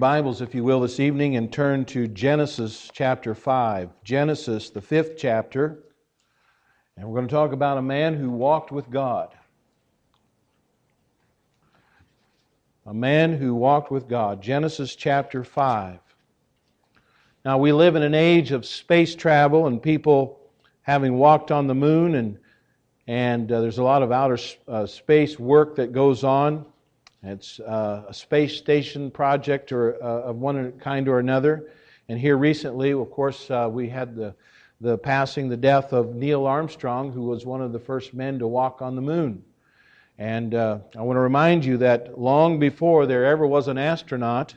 Bibles, if you will, this evening and turn to Genesis chapter 5. Genesis, the fifth chapter. And we're going to talk about a man who walked with God. A man who walked with God. Genesis chapter 5. Now, we live in an age of space travel and people having walked on the moon, and, and uh, there's a lot of outer uh, space work that goes on. It's uh, a space station project or uh, of one kind or another. And here recently, of course, uh, we had the, the passing, the death of Neil Armstrong, who was one of the first men to walk on the moon. And uh, I want to remind you that long before there ever was an astronaut,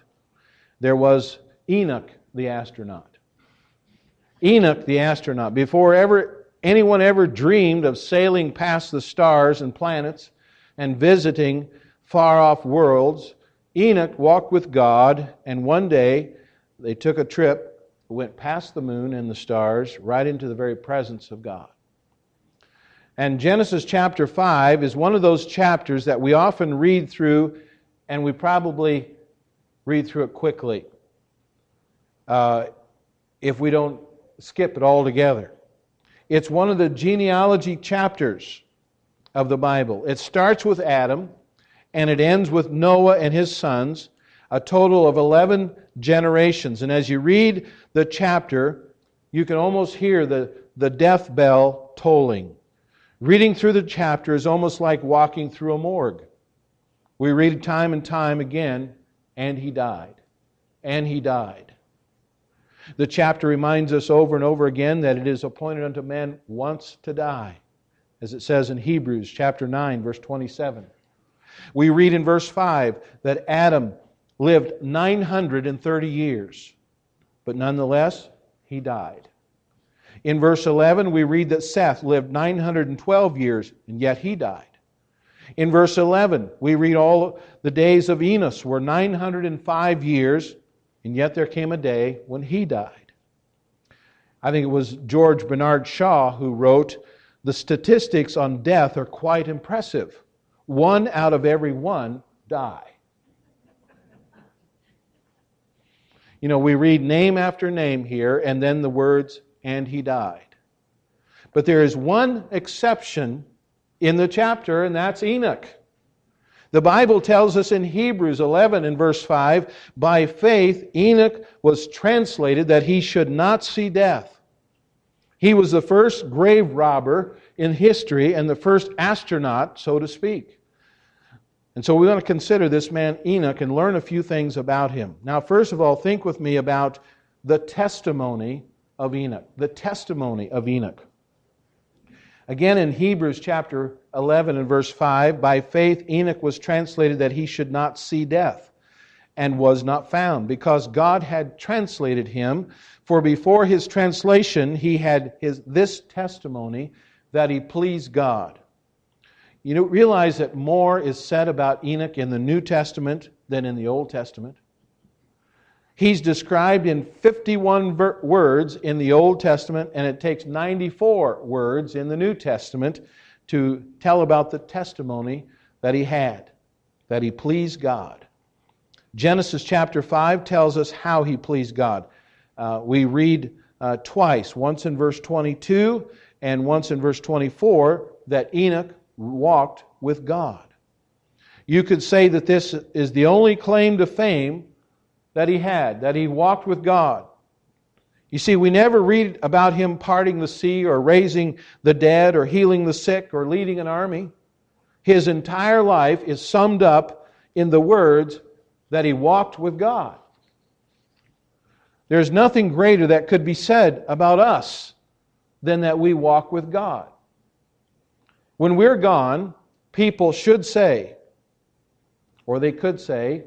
there was Enoch the astronaut. Enoch the astronaut. Before ever anyone ever dreamed of sailing past the stars and planets and visiting far off worlds, Enoch walked with God, and one day they took a trip, went past the moon and the stars, right into the very presence of God. And Genesis chapter 5 is one of those chapters that we often read through, and we probably read through it quickly uh, if we don't skip it altogether. It's one of the genealogy chapters of the Bible. It starts with Adam and it ends with Noah and his sons, a total of 11 generations. And as you read the chapter, you can almost hear the, the death bell tolling. Reading through the chapter is almost like walking through a morgue. We read time and time again, and he died. And he died. The chapter reminds us over and over again that it is appointed unto man once to die, as it says in Hebrews chapter 9, verse 27. We read in verse 5 that Adam lived 930 years, but nonetheless, he died. In verse 11, we read that Seth lived 912 years, and yet he died. In verse 11, we read all the days of Enos were 905 years, and yet there came a day when he died. I think it was George Bernard Shaw who wrote, The statistics on death are quite impressive one out of every one die. You know, we read name after name here, and then the words, and he died. But there is one exception in the chapter, and that's Enoch. The Bible tells us in Hebrews 11 and verse 5 by faith, Enoch was translated that he should not see death. He was the first grave robber in history and the first astronaut, so to speak. And so we want to consider this man Enoch and learn a few things about him. Now, first of all, think with me about the testimony of Enoch. The testimony of Enoch. Again, in Hebrews chapter 11 and verse 5, by faith Enoch was translated that he should not see death and was not found, because God had translated him. For before his translation, he had his, this testimony that he pleased God. You realize that more is said about Enoch in the New Testament than in the Old Testament. He's described in 51 ver- words in the Old Testament, and it takes 94 words in the New Testament to tell about the testimony that he had, that he pleased God. Genesis chapter 5 tells us how he pleased God. Uh, we read uh, twice, once in verse 22 and once in verse 24, that Enoch walked with God. You could say that this is the only claim to fame that he had, that he walked with God. You see, we never read about him parting the sea or raising the dead or healing the sick or leading an army. His entire life is summed up in the words that he walked with God. There's nothing greater that could be said about us than that we walk with God. When we're gone, people should say, or they could say,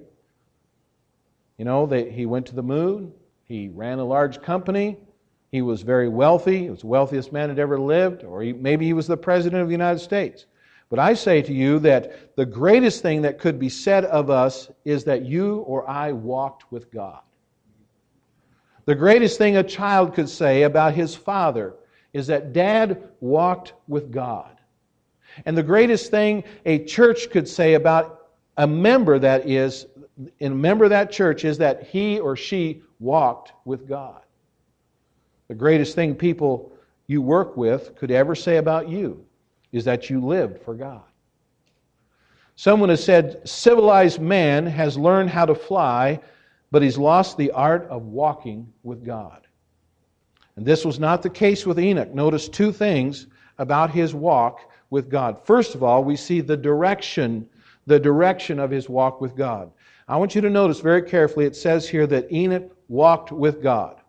you know, he went to the moon, he ran a large company, he was very wealthy, he was the wealthiest man that ever lived, or he, maybe he was the president of the United States. But I say to you that the greatest thing that could be said of us is that you or I walked with God. The greatest thing a child could say about his father is that dad walked with God. And the greatest thing a church could say about a member that is a member of that church is that he or she walked with God. The greatest thing people you work with could ever say about you is that you lived for God. Someone has said, civilized man has learned how to fly, but he's lost the art of walking with God. And this was not the case with Enoch. Notice two things about his walk with God. First of all, we see the direction, the direction of his walk with God. I want you to notice very carefully, it says here that Enoch walked with God.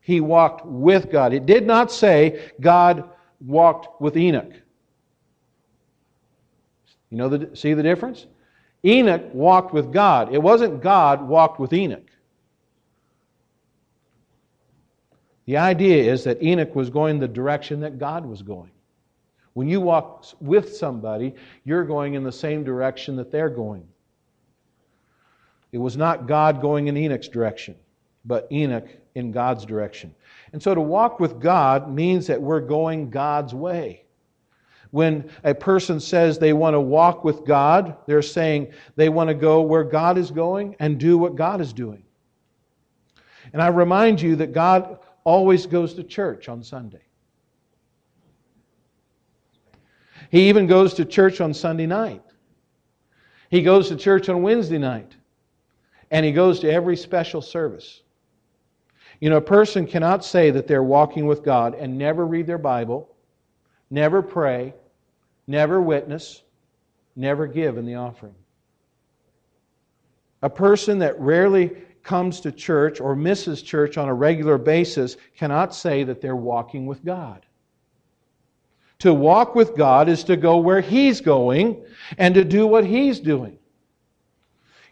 He walked with God. It did not say God walked with Enoch. You know, the, see the difference? Enoch walked with God. It wasn't God walked with Enoch. The idea is that Enoch was going the direction that God was going. When you walk with somebody, you're going in the same direction that they're going. It was not God going in Enoch's direction, but Enoch in God's direction. And so to walk with God means that we're going God's way. When a person says they want to walk with God, they're saying they want to go where God is going and do what God is doing. And I remind you that God always goes to church on Sunday. He even goes to church on Sunday night. He goes to church on Wednesday night. And he goes to every special service. You know, a person cannot say that they're walking with God and never read their Bible, never pray, never witness, never give in the offering. A person that rarely comes to church or misses church on a regular basis cannot say that they're walking with God. To walk with God is to go where He's going and to do what He's doing.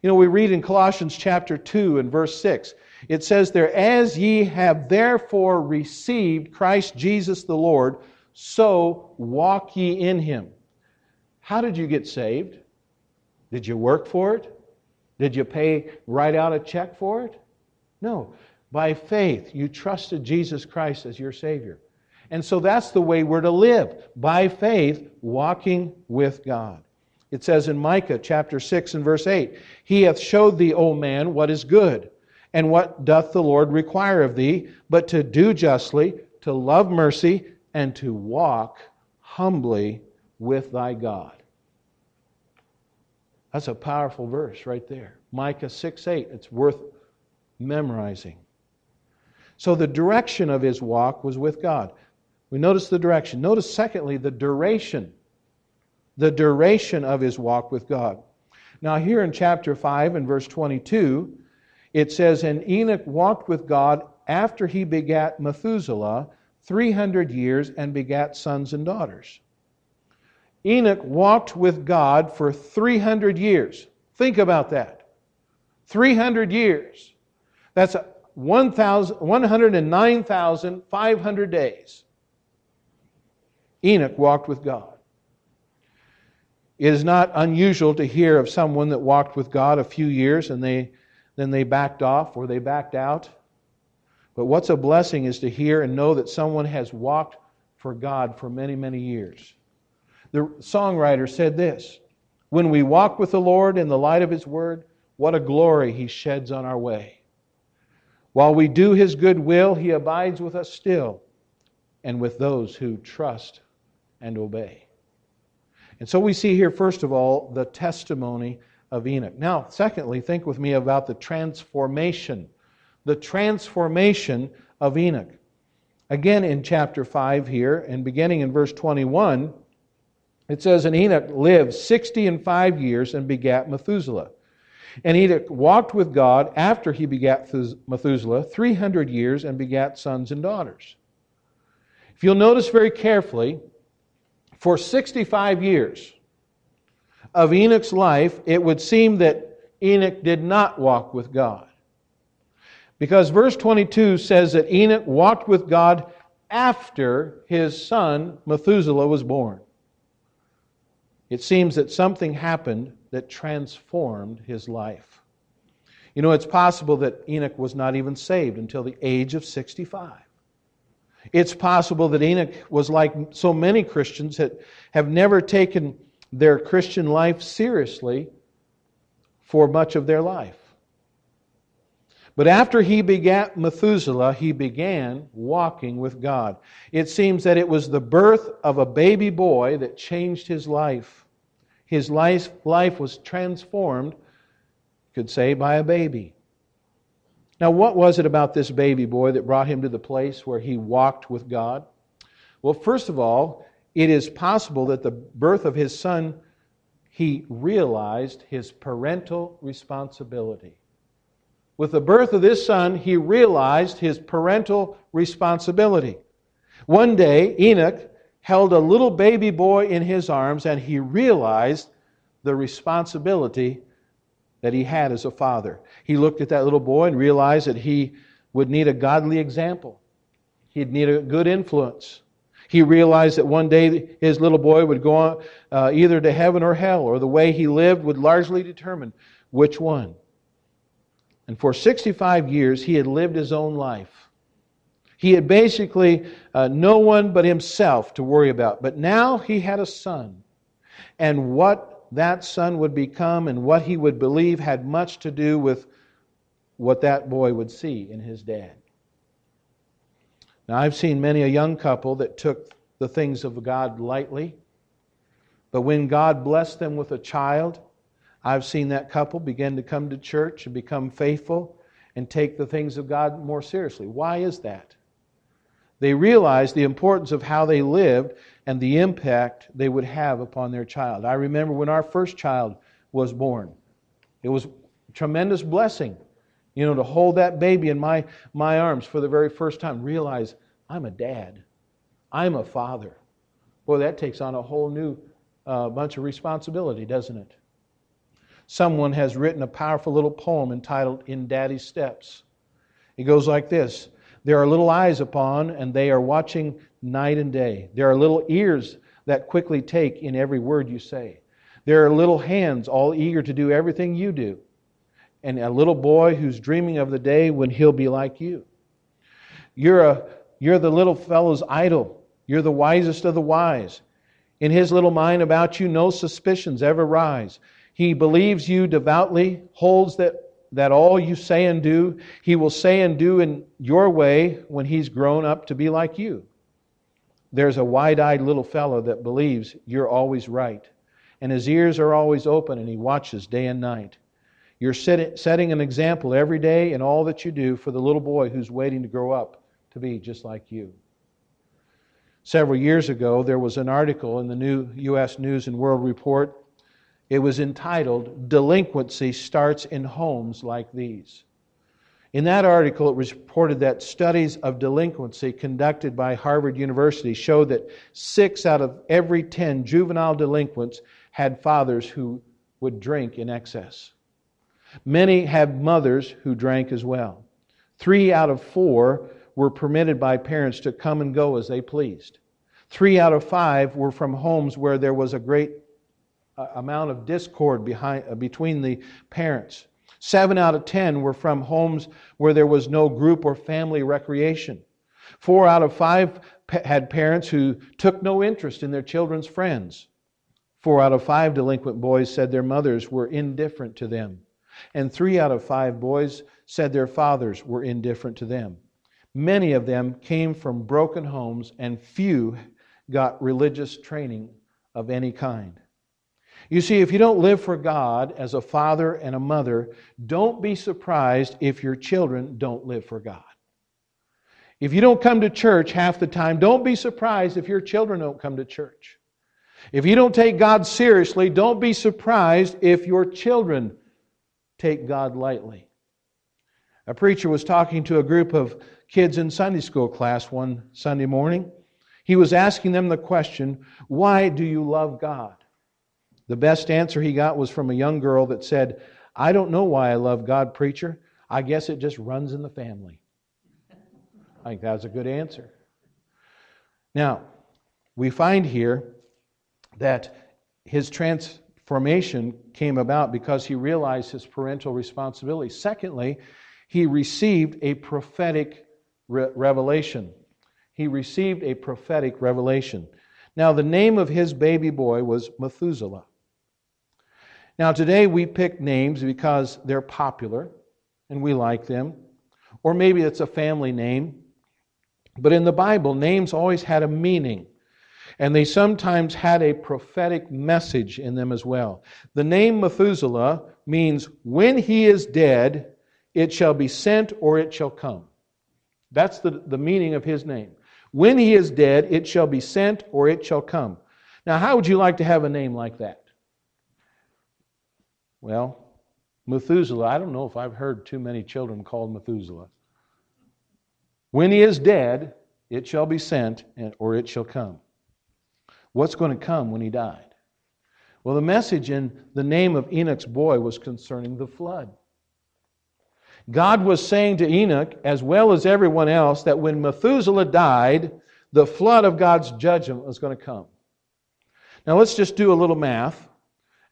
You know, we read in Colossians chapter 2 and verse 6, it says there, As ye have therefore received Christ Jesus the Lord, so walk ye in him. How did you get saved? Did you work for it? Did you pay, write out a check for it? No. By faith, you trusted Jesus Christ as your Savior. And so that's the way we're to live by faith, walking with God. It says in Micah chapter 6 and verse 8 He hath showed thee, O man, what is good, and what doth the Lord require of thee, but to do justly, to love mercy, and to walk humbly with thy God. That's a powerful verse right there. Micah 6 8. It's worth memorizing. So the direction of his walk was with God. We notice the direction. Notice, secondly, the duration. The duration of his walk with God. Now, here in chapter 5 and verse 22, it says, And Enoch walked with God after he begat Methuselah 300 years and begat sons and daughters. Enoch walked with God for 300 years. Think about that. 300 years. That's 109,500 days. Enoch walked with God. It is not unusual to hear of someone that walked with God a few years and they, then they backed off or they backed out. But what's a blessing is to hear and know that someone has walked for God for many, many years. The songwriter said this When we walk with the Lord in the light of His Word, what a glory He sheds on our way. While we do His good will, He abides with us still and with those who trust and obey. And so we see here, first of all, the testimony of Enoch. Now, secondly, think with me about the transformation. The transformation of Enoch. Again, in chapter 5 here, and beginning in verse 21, it says, And Enoch lived sixty and five years and begat Methuselah. And Enoch walked with God after he begat Methuselah 300 years and begat sons and daughters. If you'll notice very carefully, for 65 years of Enoch's life, it would seem that Enoch did not walk with God. Because verse 22 says that Enoch walked with God after his son Methuselah was born. It seems that something happened that transformed his life. You know, it's possible that Enoch was not even saved until the age of 65. It's possible that Enoch was like so many Christians that have never taken their Christian life seriously for much of their life. But after he begat Methuselah, he began walking with God. It seems that it was the birth of a baby boy that changed his life. His life, life was transformed, you could say, by a baby. Now, what was it about this baby boy that brought him to the place where he walked with God? Well, first of all, it is possible that the birth of his son, he realized his parental responsibility. With the birth of this son, he realized his parental responsibility. One day, Enoch held a little baby boy in his arms and he realized the responsibility that he had as a father. He looked at that little boy and realized that he would need a godly example, he'd need a good influence. He realized that one day his little boy would go on, uh, either to heaven or hell, or the way he lived would largely determine which one. And for 65 years, he had lived his own life. He had basically uh, no one but himself to worry about. But now he had a son. And what that son would become and what he would believe had much to do with what that boy would see in his dad. Now, I've seen many a young couple that took the things of God lightly. But when God blessed them with a child, I've seen that couple begin to come to church and become faithful and take the things of God more seriously. Why is that? They realized the importance of how they lived and the impact they would have upon their child. I remember when our first child was born. It was a tremendous blessing, you know, to hold that baby in my, my arms for the very first time. Realize I'm a dad. I'm a father. Boy, that takes on a whole new uh, bunch of responsibility, doesn't it? someone has written a powerful little poem entitled In Daddy's Steps. It goes like this There are little eyes upon, and they are watching night and day. There are little ears that quickly take in every word you say. There are little hands all eager to do everything you do. And a little boy who's dreaming of the day when he'll be like you. You're, a, you're the little fellow's idol. You're the wisest of the wise. In his little mind about you, no suspicions ever rise. He believes you devoutly, holds that, that all you say and do, he will say and do in your way when he's grown up to be like you. There's a wide eyed little fellow that believes you're always right, and his ears are always open, and he watches day and night. You're setting an example every day in all that you do for the little boy who's waiting to grow up to be just like you. Several years ago, there was an article in the new U.S. News and World Report it was entitled Delinquency Starts in Homes Like These. In that article, it was reported that studies of delinquency conducted by Harvard University showed that six out of every ten juvenile delinquents had fathers who would drink in excess. Many had mothers who drank as well. Three out of four were permitted by parents to come and go as they pleased. Three out of five were from homes where there was a great amount of discord behind, uh, between the parents. Seven out of ten were from homes where there was no group or family recreation. Four out of five had parents who took no interest in their children's friends. Four out of five delinquent boys said their mothers were indifferent to them. And three out of five boys said their fathers were indifferent to them. Many of them came from broken homes, and few got religious training of any kind. You see, if you don't live for God as a father and a mother, don't be surprised if your children don't live for God. If you don't come to church half the time, don't be surprised if your children don't come to church. If you don't take God seriously, don't be surprised if your children take God lightly. A preacher was talking to a group of kids in Sunday school class one Sunday morning. He was asking them the question, Why do you love God? The best answer he got was from a young girl that said, I don't know why I love God, preacher. I guess it just runs in the family. I think that was a good answer. Now, we find here that his transformation came about because he realized his parental responsibility. Secondly, he received a prophetic re- revelation. He received a prophetic revelation. Now, the name of his baby boy was Methuselah. Now, today we pick names because they're popular and we like them. or maybe it's a family name. But in the Bible, names always had a meaning. And they sometimes had a prophetic message in them as well. The name Methuselah means when he is dead, it shall be sent or it shall come. That's the, the meaning of his name. When he is dead, it shall be sent or it shall come. Now, how would you like to have a name like that? Well, Methuselah, I don't know if I've heard too many children called Methuselah. When he is dead, it shall be sent or it shall come. What's going to come when he died? Well, the message in the name of Enoch's boy was concerning the flood. God was saying to Enoch, as well as everyone else, that when Methuselah died, the flood of God's judgment was going to come. Now, let's just do a little math,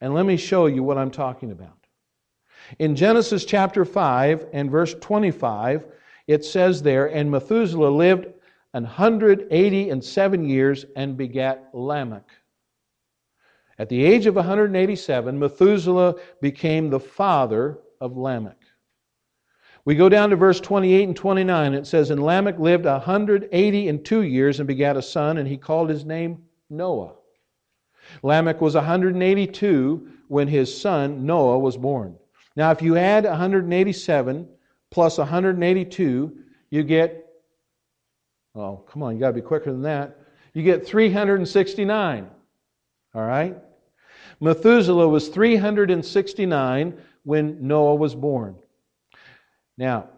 and let me show you what I'm talking about. In Genesis chapter 5 and verse 25, it says there, And Methuselah lived 180 and seven years and begat Lamech. At the age of 187, Methuselah became the father of Lamech. We go down to verse 28 and 29. It says, And Lamech lived 180 and two years and begat a son, and he called his name Noah. Lamech was 182 when his son Noah was born. Now, if you add 187 plus 182, you get, oh, come on, you got to be quicker than that. You get 369. All right? Methuselah was 369 when Noah was born. Now,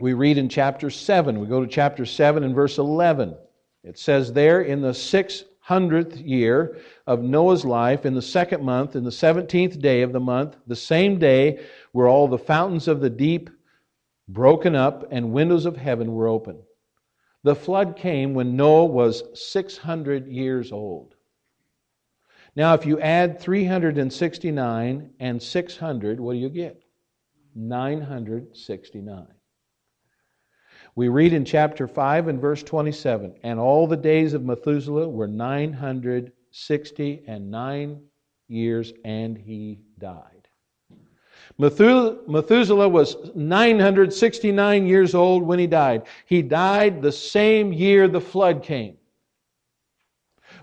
we read in chapter 7. We go to chapter 7 and verse 11. It says there, in the sixth hundredth year of Noah's life, in the second month, in the seventeenth day of the month, the same day where all the fountains of the deep broken up and windows of heaven were open. The flood came when Noah was 600 years old. Now, if you add 369 and 600, what do you get? 969. We read in chapter 5 and verse 27 And all the days of Methuselah were 960 and nine years, and he died. Methuselah was 969 years old when he died. He died the same year the flood came.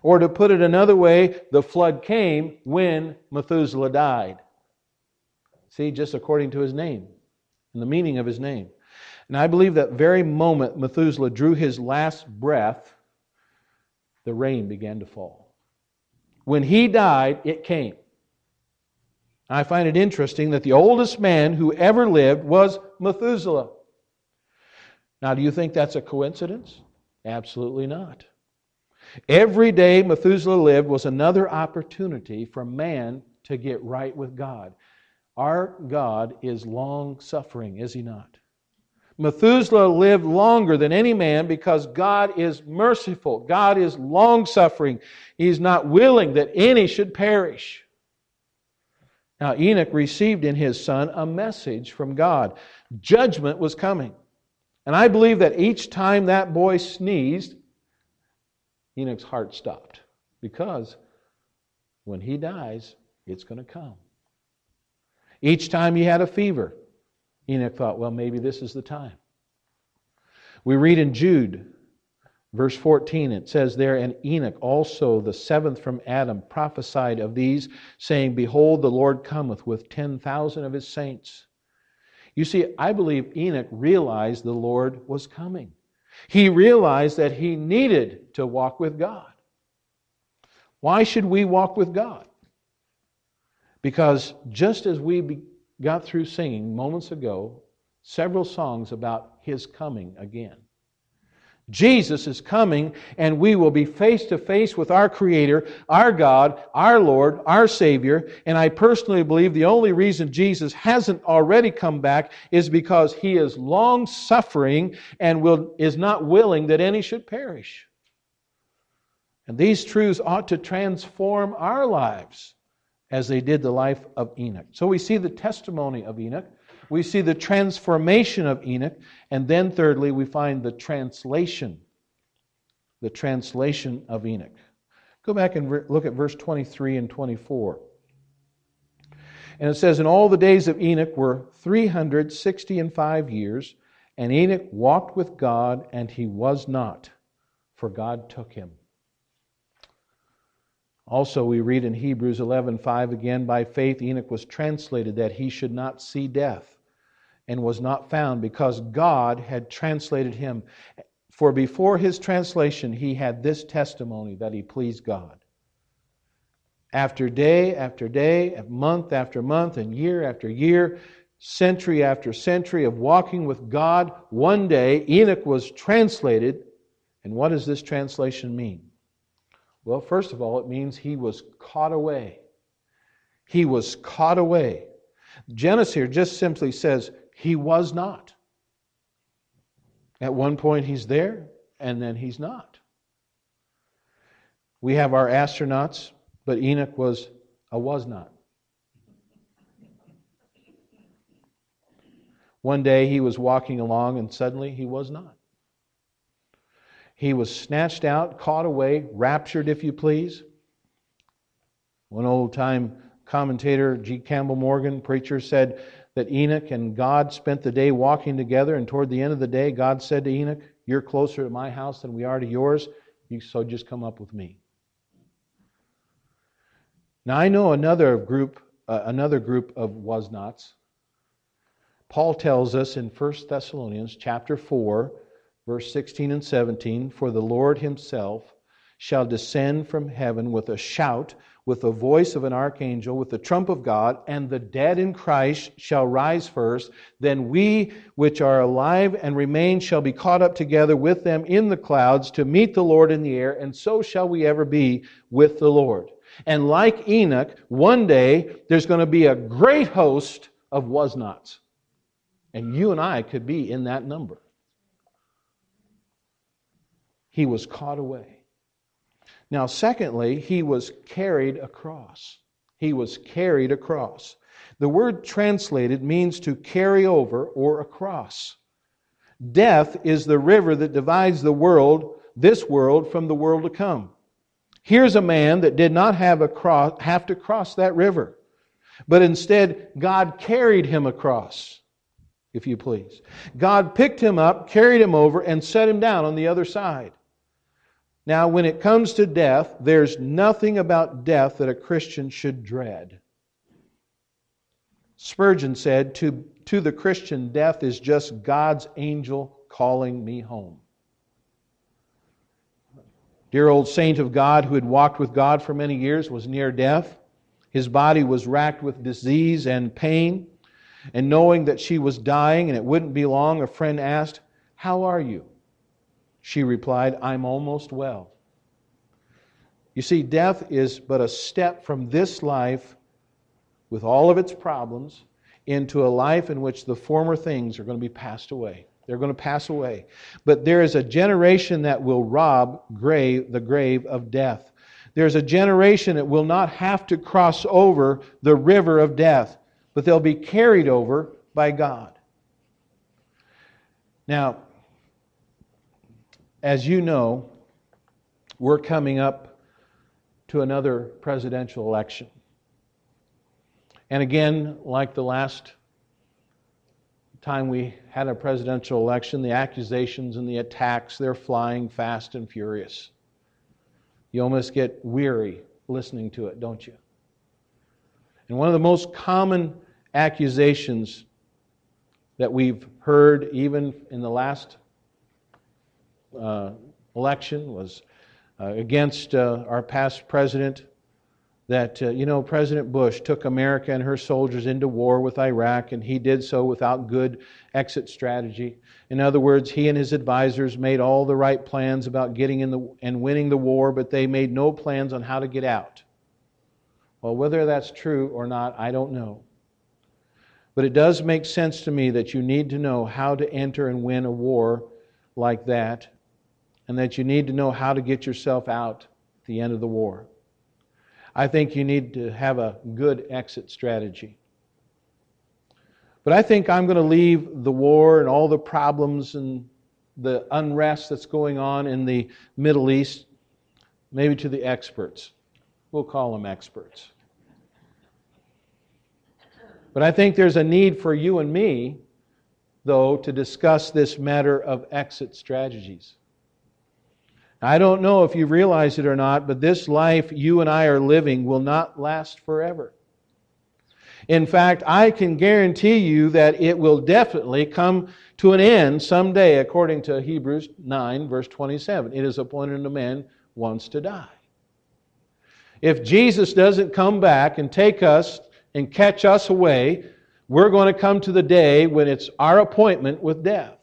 Or to put it another way, the flood came when Methuselah died. See, just according to his name and the meaning of his name. And I believe that very moment Methuselah drew his last breath, the rain began to fall. When he died, it came. I find it interesting that the oldest man who ever lived was Methuselah. Now, do you think that's a coincidence? Absolutely not. Every day Methuselah lived was another opportunity for man to get right with God. Our God is long suffering, is he not? Methuselah lived longer than any man because God is merciful. God is long suffering. He's not willing that any should perish. Now, Enoch received in his son a message from God. Judgment was coming. And I believe that each time that boy sneezed, Enoch's heart stopped. Because when he dies, it's going to come. Each time he had a fever, Enoch thought, well, maybe this is the time. We read in Jude, verse 14, it says there, And Enoch also, the seventh from Adam, prophesied of these, saying, Behold, the Lord cometh with 10,000 of his saints. You see, I believe Enoch realized the Lord was coming. He realized that he needed to walk with God. Why should we walk with God? Because just as we got through singing moments ago several songs about his coming again, Jesus is coming, and we will be face to face with our Creator, our God, our Lord, our Savior. And I personally believe the only reason Jesus hasn't already come back is because He is long suffering and will, is not willing that any should perish. And these truths ought to transform our lives as they did the life of Enoch. So we see the testimony of Enoch, we see the transformation of Enoch, and then thirdly, we find the translation. The translation of Enoch. Go back and re- look at verse 23 and 24. And it says, And all the days of Enoch were 360 and five years, And Enoch walked with God, and he was not, for God took him. Also, we read in Hebrews 11:5 again, by faith Enoch was translated that he should not see death, and was not found because God had translated him. For before his translation, he had this testimony that he pleased God. After day after day, month after month, and year after year, century after century of walking with God, one day Enoch was translated. And what does this translation mean? Well, first of all, it means he was caught away. He was caught away. Genesis here just simply says he was not. At one point he's there, and then he's not. We have our astronauts, but Enoch was a was not. One day he was walking along, and suddenly he was not. He was snatched out, caught away, raptured, if you please. One old time commentator, G. Campbell Morgan, preacher, said that Enoch and God spent the day walking together, and toward the end of the day, God said to Enoch, You're closer to my house than we are to yours, so just come up with me. Now, I know another group, uh, another group of was nots Paul tells us in 1 Thessalonians chapter 4, verse 16 and 17, For the Lord himself shall descend from heaven with a shout, with the voice of an archangel, with the trump of God, and the dead in Christ shall rise first. Then we which are alive and remain shall be caught up together with them in the clouds to meet the Lord in the air, and so shall we ever be with the Lord. And like Enoch, one day there's going to be a great host of was nots. And you and I could be in that number. He was caught away. Now, secondly, he was carried across. He was carried across. The word translated means to carry over or across. Death is the river that divides the world, this world, from the world to come. Here's a man that did not have, a cross, have to cross that river, but instead, God carried him across if you please. God picked him up, carried him over, and set him down on the other side. Now, when it comes to death, there's nothing about death that a Christian should dread. Spurgeon said, to, to the Christian, death is just God's angel calling me home. Dear old saint of God who had walked with God for many years was near death. His body was racked with disease and pain. And knowing that she was dying and it wouldn't be long, a friend asked, How are you? She replied, I'm almost well. You see, death is but a step from this life with all of its problems into a life in which the former things are going to be passed away. They're going to pass away. But there is a generation that will rob grave, the grave of death. There's a generation that will not have to cross over the river of death but they'll be carried over by God. Now, as you know, we're coming up to another presidential election. And again, like the last time we had a presidential election, the accusations and the attacks, they're flying fast and furious. You almost get weary listening to it, don't you? And one of the most common accusations that we've heard even in the last uh, election was uh, against uh, our past president that, uh, you know, President Bush took America and her soldiers into war with Iraq, and he did so without good exit strategy. In other words, he and his advisors made all the right plans about getting in the, and winning the war, but they made no plans on how to get out. Well, whether that's true or not, I don't know. But it does make sense to me that you need to know how to enter and win a war like that, and that you need to know how to get yourself out at the end of the war. I think you need to have a good exit strategy. But I think I'm going to leave the war and all the problems and the unrest that's going on in the Middle East maybe to the experts. We'll call them experts. But I think there's a need for you and me, though, to discuss this matter of exit strategies. I don't know if you realize it or not, but this life you and I are living will not last forever. In fact, I can guarantee you that it will definitely come to an end someday, according to Hebrews 9, verse 27. It is appointed a man wants to die. If Jesus doesn't come back and take us and catch us away, we're going to come to the day when it's our appointment with death.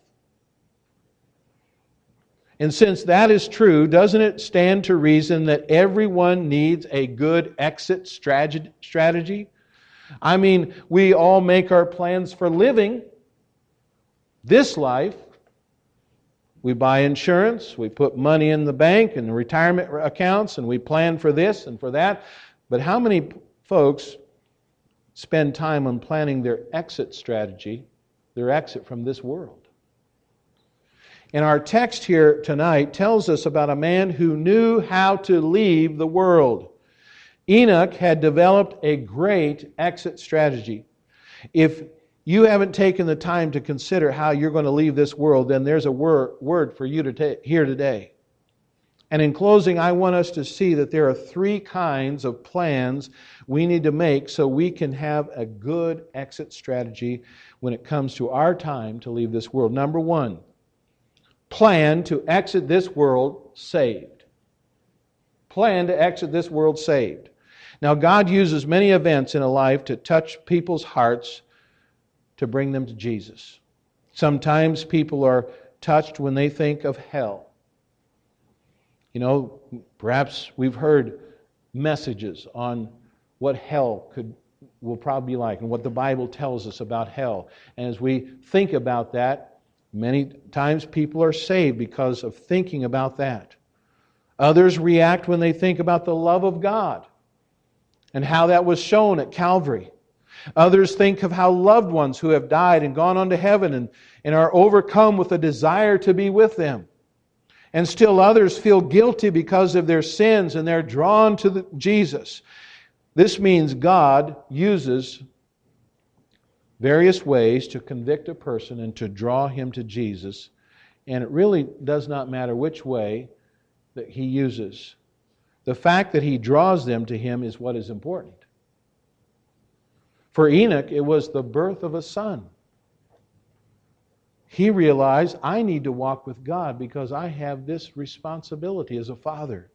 And since that is true, doesn't it stand to reason that everyone needs a good exit strategy? I mean, we all make our plans for living this life. We buy insurance, we put money in the bank and retirement accounts, and we plan for this and for that. But how many folks spend time on planning their exit strategy, their exit from this world? And our text here tonight tells us about a man who knew how to leave the world. Enoch had developed a great exit strategy. If you haven't taken the time to consider how you're going to leave this world, then there's a word, word for you to ta- hear today. And in closing, I want us to see that there are three kinds of plans we need to make so we can have a good exit strategy when it comes to our time to leave this world. Number one, plan to exit this world saved. Plan to exit this world saved. Now, God uses many events in a life to touch people's hearts to bring them to Jesus. Sometimes people are touched when they think of hell. You know, perhaps we've heard messages on what hell could will probably be like and what the Bible tells us about hell. And as we think about that, many times people are saved because of thinking about that. Others react when they think about the love of God and how that was shown at Calvary. Others think of how loved ones who have died and gone on to heaven and, and are overcome with a desire to be with them. And still others feel guilty because of their sins and they're drawn to the, Jesus. This means God uses various ways to convict a person and to draw him to Jesus. And it really does not matter which way that he uses. The fact that he draws them to him is what is important. For Enoch, it was the birth of a son. He realized, I need to walk with God because I have this responsibility as a father.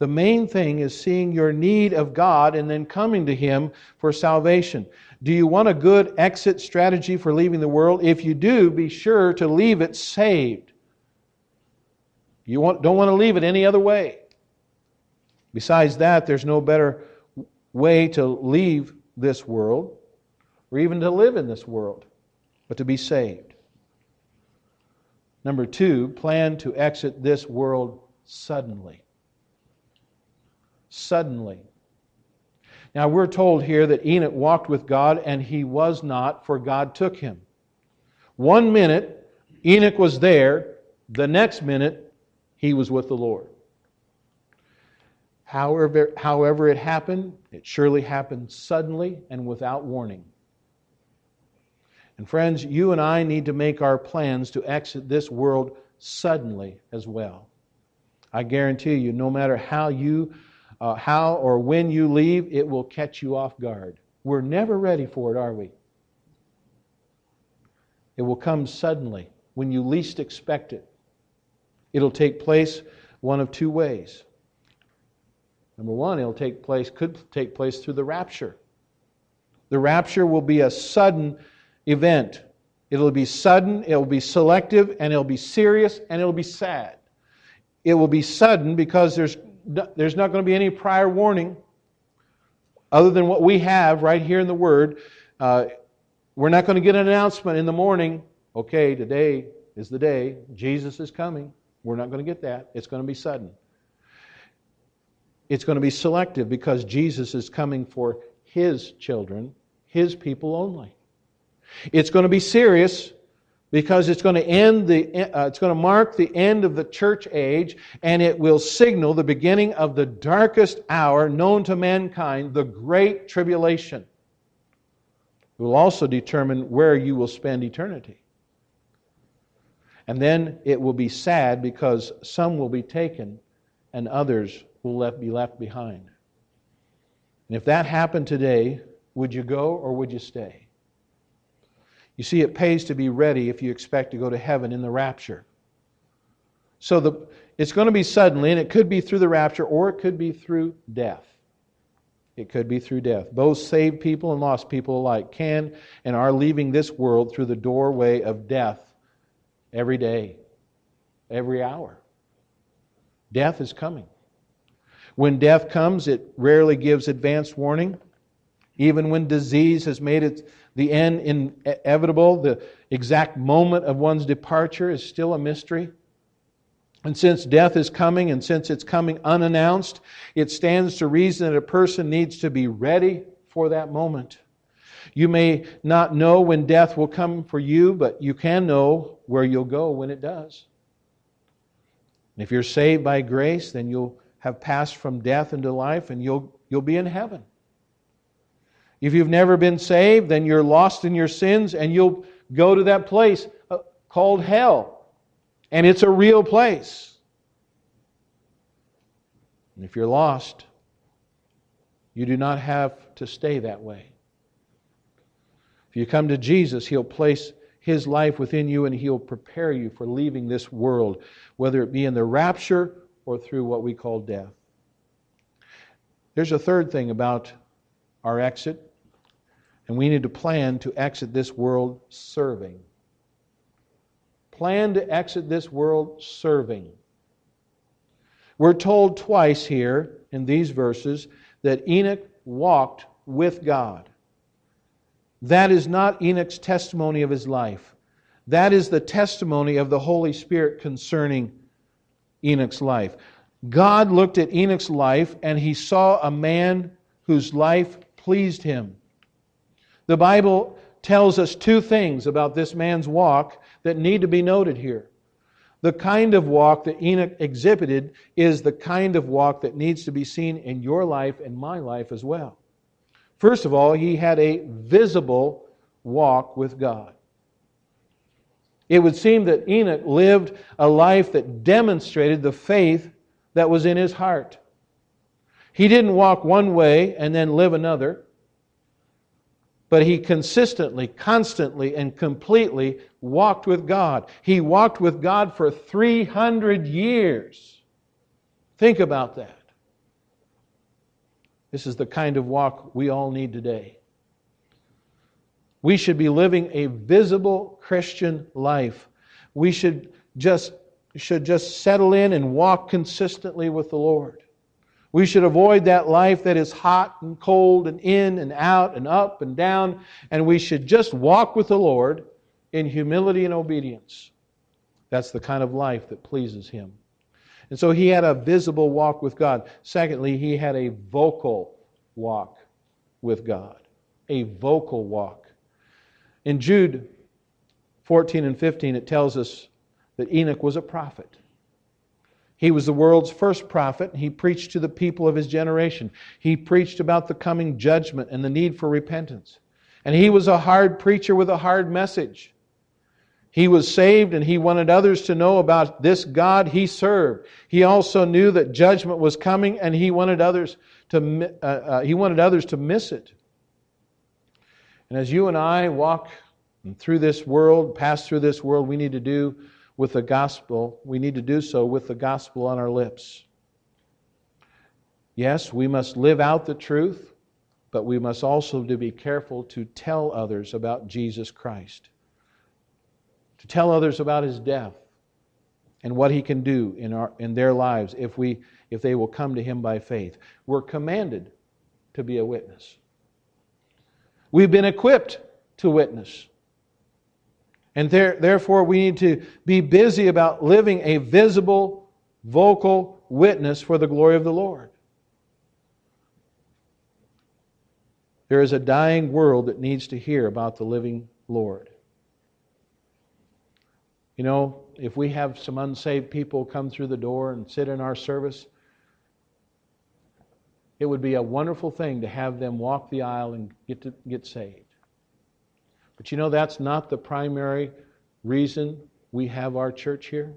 The main thing is seeing your need of God and then coming to Him for salvation. Do you want a good exit strategy for leaving the world? If you do, be sure to leave it saved. You want, don't want to leave it any other way. Besides that, there's no better way to leave this world or even to live in this world, but to be saved. Number two, plan to exit this world suddenly. Suddenly. Now, we're told here that Enoch walked with God and he was not, for God took him. One minute, Enoch was there. The next minute, he was with the Lord. However, however it happened, it surely happened suddenly and without warning. And friends, you and I need to make our plans to exit this world suddenly as well. I guarantee you, no matter how you, uh, how or when you leave, it will catch you off guard. We're never ready for it, are we? It will come suddenly when you least expect it. It'll take place one of two ways. Number one, it'll take place, could take place through the rapture. The rapture will be a sudden event. It'll be sudden, it'll be selective, and it'll be serious, and it'll be sad. It will be sudden because there's, there's not going to be any prior warning other than what we have right here in the Word. Uh, we're not going to get an announcement in the morning, okay, today is the day, Jesus is coming. We're not going to get that. It's going to be sudden. It's going to be selective because Jesus is coming for his children, his people only. It's going to be serious because it's going to end the uh, it's going to mark the end of the church age and it will signal the beginning of the darkest hour known to mankind, the great tribulation. It will also determine where you will spend eternity. And then it will be sad because some will be taken and others will left, be left behind. And if that happened today, would you go or would you stay? You see, it pays to be ready if you expect to go to heaven in the rapture. So the, it's going to be suddenly, and it could be through the rapture or it could be through death. It could be through death. Both saved people and lost people alike can and are leaving this world through the doorway of death every day, every hour. Death is coming. When death comes, it rarely gives advanced warning. Even when disease has made it the end inevitable, the exact moment of one's departure is still a mystery. And since death is coming, and since it's coming unannounced, it stands to reason that a person needs to be ready for that moment. You may not know when death will come for you, but you can know where you'll go when it does. And if you're saved by grace, then you'll have passed from death into life and you'll, you'll be in heaven. If you've never been saved, then you're lost in your sins and you'll go to that place uh, called hell. And it's a real place. And if you're lost, you do not have to stay that way. If you come to Jesus, He'll place His life within you and He'll prepare you for leaving this world, whether it be in the rapture or through what we call death. There's a third thing about our exit, and we need to plan to exit this world serving plan to exit this world serving. We're told twice here in these verses that Enoch walked with God. That is not Enoch's testimony of his life. That is the testimony of the Holy Spirit concerning Enoch's life. God looked at Enoch's life and he saw a man whose life pleased him. The Bible tells us two things about this man's walk that need to be noted here. The kind of walk that Enoch exhibited is the kind of walk that needs to be seen in your life and my life as well. First of all, he had a visible walk with God. It would seem that Enoch lived a life that demonstrated the faith that was in his heart. He didn't walk one way and then live another but he consistently, constantly, and completely walked with God. He walked with God for 300 years. Think about that. This is the kind of walk we all need today. We should be living a visible Christian life. We should just, should just settle in and walk consistently with the Lord. We should avoid that life that is hot and cold and in and out and up and down, and we should just walk with the Lord in humility and obedience. That's the kind of life that pleases Him. And so he had a visible walk with God. Secondly, he had a vocal walk with God. A vocal walk. In Jude 14 and 15, it tells us that Enoch was a prophet. He was the world's first prophet. He preached to the people of his generation. He preached about the coming judgment and the need for repentance. And he was a hard preacher with a hard message. He was saved and he wanted others to know about this God he served. He also knew that judgment was coming and he wanted others to, uh, uh, he wanted others to miss it. And as you and I walk through this world, pass through this world, we need to do with the gospel, we need to do so with the gospel on our lips. Yes, we must live out the truth, but we must also to be careful to tell others about Jesus Christ. To tell others about his death and what he can do in, our, in their lives if, we, if they will come to him by faith. We're commanded to be a witness. We've been equipped to witness. And there, therefore, we need to be busy about living a visible, vocal witness for the glory of the Lord. There is a dying world that needs to hear about the living Lord. You know, if we have some unsaved people come through the door and sit in our service, it would be a wonderful thing to have them walk the aisle and get to get saved. But you know, that's not the primary reason we have our church here.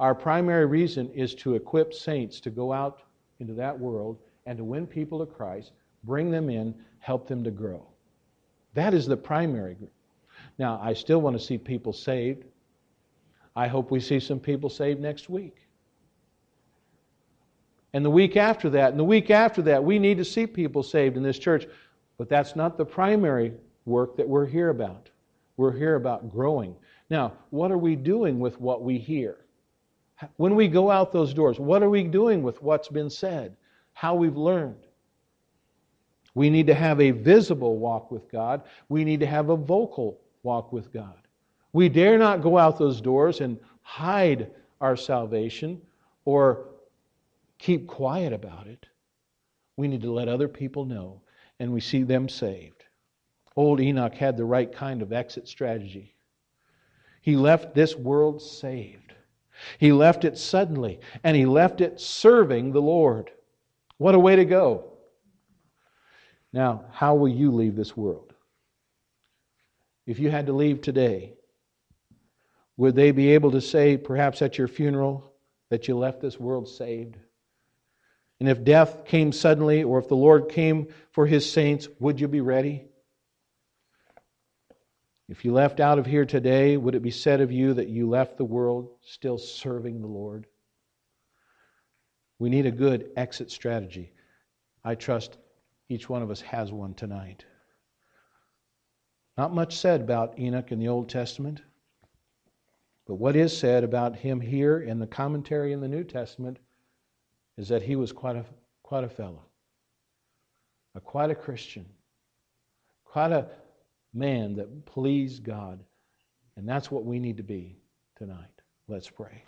Our primary reason is to equip saints to go out into that world and to win people to Christ, bring them in, help them to grow. That is the primary. Now, I still want to see people saved. I hope we see some people saved next week. And the week after that, and the week after that, we need to see people saved in this church. But that's not the primary work that we're here about. We're here about growing. Now, what are we doing with what we hear? When we go out those doors, what are we doing with what's been said? How we've learned? We need to have a visible walk with God. We need to have a vocal walk with God. We dare not go out those doors and hide our salvation or keep quiet about it. We need to let other people know and we see them saved. Old Enoch had the right kind of exit strategy. He left this world saved. He left it suddenly, and he left it serving the Lord. What a way to go. Now, how will you leave this world? If you had to leave today, would they be able to say, perhaps at your funeral, that you left this world saved? And if death came suddenly, or if the Lord came for his saints, would you be ready? If you left out of here today, would it be said of you that you left the world still serving the Lord? We need a good exit strategy. I trust each one of us has one tonight. Not much said about Enoch in the Old Testament, but what is said about him here in the commentary in the New Testament is that he was quite a, quite a fellow, a, quite a Christian, quite a man that pleased God. And that's what we need to be tonight. Let's pray.